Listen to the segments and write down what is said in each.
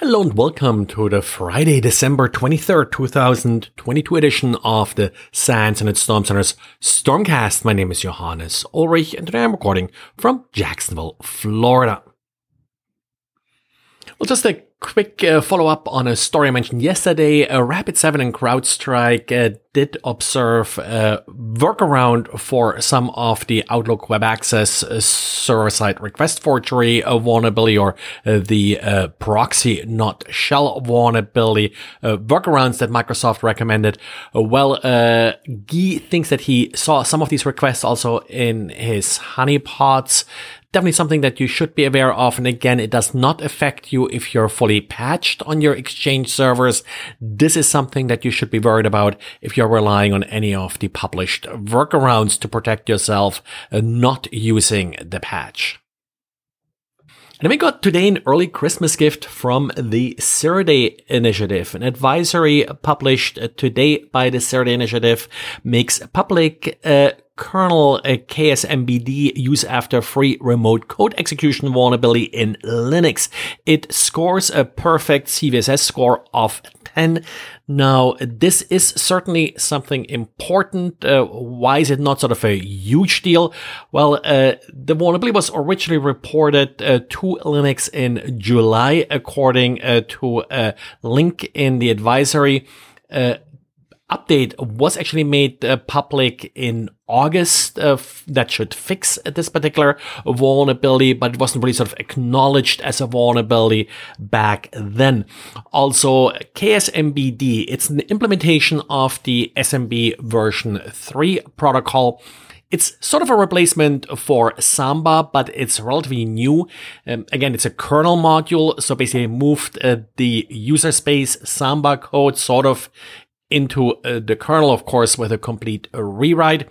Hello and welcome to the Friday, December 23rd, 2022 edition of the SANS Internet Storm Center's Stormcast. My name is Johannes Ulrich and today I'm recording from Jacksonville, Florida. Well, just a quick uh, follow up on a story I mentioned yesterday. Uh, Rapid7 and CrowdStrike uh, did observe a workaround for some of the Outlook Web Access uh, server side request forgery vulnerability or uh, the uh, ProxyNotShell vulnerability workarounds that Microsoft recommended. well, Guy thinks that he saw some of these requests also in his honeypots definitely something that you should be aware of. And again, it does not affect you if you're fully patched on your Exchange servers. This is something that you should be worried about if you're relying on any of the published workarounds to protect yourself, not using the patch. And we got today an early Christmas gift from the Zero Day Initiative. An advisory published today by the Zero Day Initiative makes public uh, kernel uh, KSMBD use after free remote code execution vulnerability in Linux. It scores a perfect CVSS score of 10. Now, this is certainly something important. Uh, why is it not sort of a huge deal? Well, uh, the vulnerability was originally reported uh, to Linux in July, according uh, to a link in the advisory. Uh, update was actually made uh, public in August uh, that should fix this particular vulnerability, but it wasn't really sort of acknowledged as a vulnerability back then. Also, KSMBD, it's an implementation of the SMB version 3 protocol. It's sort of a replacement for Samba, but it's relatively new. Um, again, it's a kernel module, so basically moved uh, the user space Samba code sort of into uh, the kernel, of course, with a complete uh, rewrite.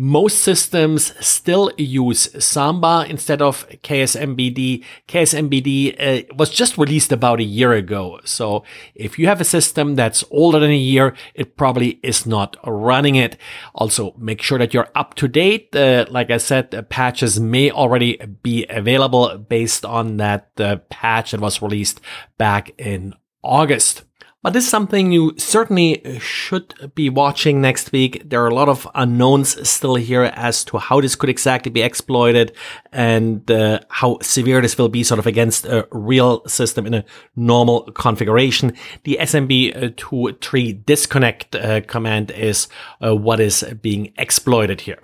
Most systems still use Samba instead of KSMBD. KSMBD uh, was just released about a year ago. So if you have a system that's older than a year, it probably is not running it. Also, make sure that you're up to date. Uh, like I said, patches may already be available based on that uh, patch that was released back in August. But this is something you certainly should be watching next week. There are a lot of unknowns still here as to how this could exactly be exploited and uh, how severe this will be sort of against a real system in a normal configuration. The SMB2 tree disconnect uh, command is uh, what is being exploited here.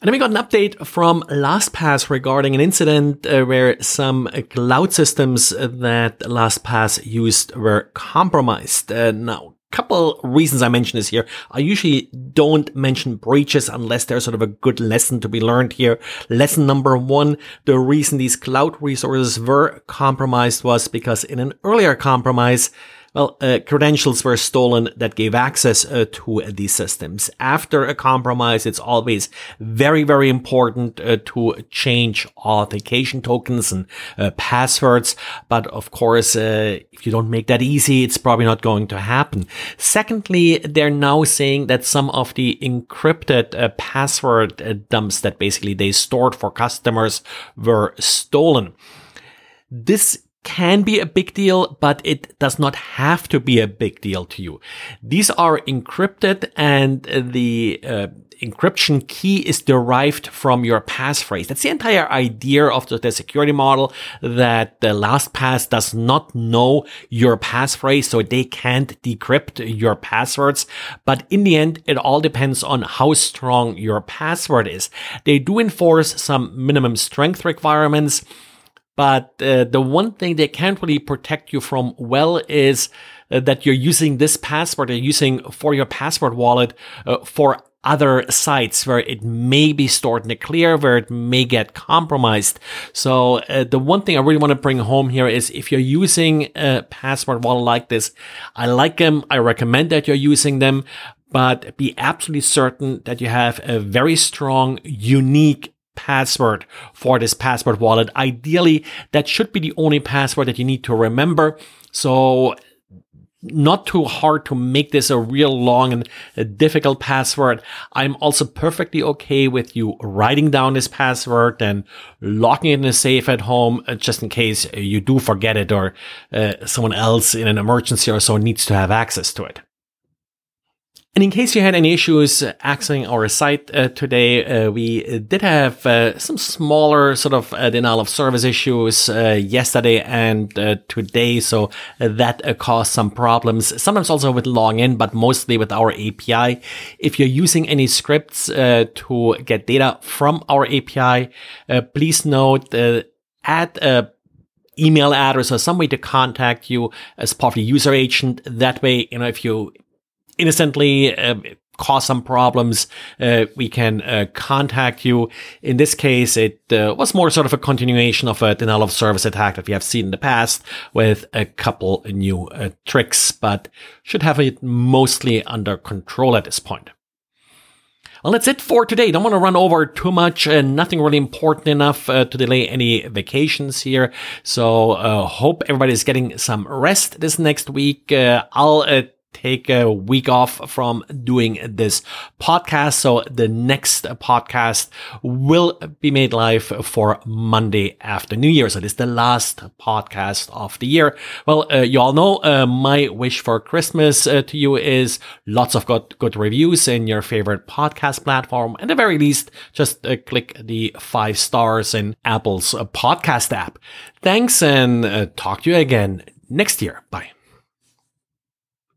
And then we got an update from LastPass regarding an incident uh, where some cloud systems that LastPass used were compromised. Uh, now, couple reasons I mention this here. I usually don't mention breaches unless there's sort of a good lesson to be learned here. Lesson number one, the reason these cloud resources were compromised was because in an earlier compromise, well, uh, credentials were stolen that gave access uh, to uh, these systems. After a compromise, it's always very, very important uh, to change authentication tokens and uh, passwords. But of course, if you don't make that easy, it's probably not going to happen. Secondly, they're now saying that some of the encrypted password dumps that basically they stored for customers were stolen. This can be a big deal, but it does not have to be a big deal to you. These are encrypted and the uh, encryption key is derived from your passphrase. That's the entire idea of the, the security model that the LastPass does not know your passphrase, so they can't decrypt your passwords. But in the end, it all depends on how strong your password is. They do enforce some minimum strength requirements. But uh, the one thing they can't really protect you from well is uh, that you're using this password, you're using for your password wallet uh, for other sites where it may be stored in the clear, where it may get compromised. So uh, the one thing I really want to bring home here is if you're using a password wallet like this, I like them. I recommend that you're using them, but be absolutely certain that you have a very strong, unique password for this password wallet. Ideally, that should be the only password that you need to remember. So not too hard to make this a real long and difficult password. I'm also perfectly okay with you writing down this password and locking it in a safe at home, uh, just in case you do forget it or uh, someone else in an emergency or so needs to have access to it. And in case you had any issues accessing our site uh, today, uh, we did have uh, some smaller sort of uh, denial of service issues uh, yesterday and uh, today. So that caused some problems, sometimes also with login, but mostly with our API. If you're using any scripts to get data from our API, please note add a email address or some way to contact you as part of the user agent. That way, you know, if you innocently uh, cause some problems, uh, we can uh, contact you. In this case, it uh, was more sort of a continuation of a denial of service attack that we have seen in the past with a couple new uh, tricks, but should have it mostly under control at this point. Well, that's it for today. Don't want to run over too much. Uh, nothing really important enough uh, to delay any vacations here. So, uh, hope everybody's getting some rest this next week. Uh, I'll uh, take a week off from doing this podcast. So the next podcast will be made live for Monday after New Year. So this is the last podcast of the year. Well, uh, you all know uh, my wish for Christmas uh, to you is lots of good, good reviews in your favorite podcast platform. At the very least, just uh, click the five stars in Apple's podcast app. Thanks and uh, talk to you again next year. Bye.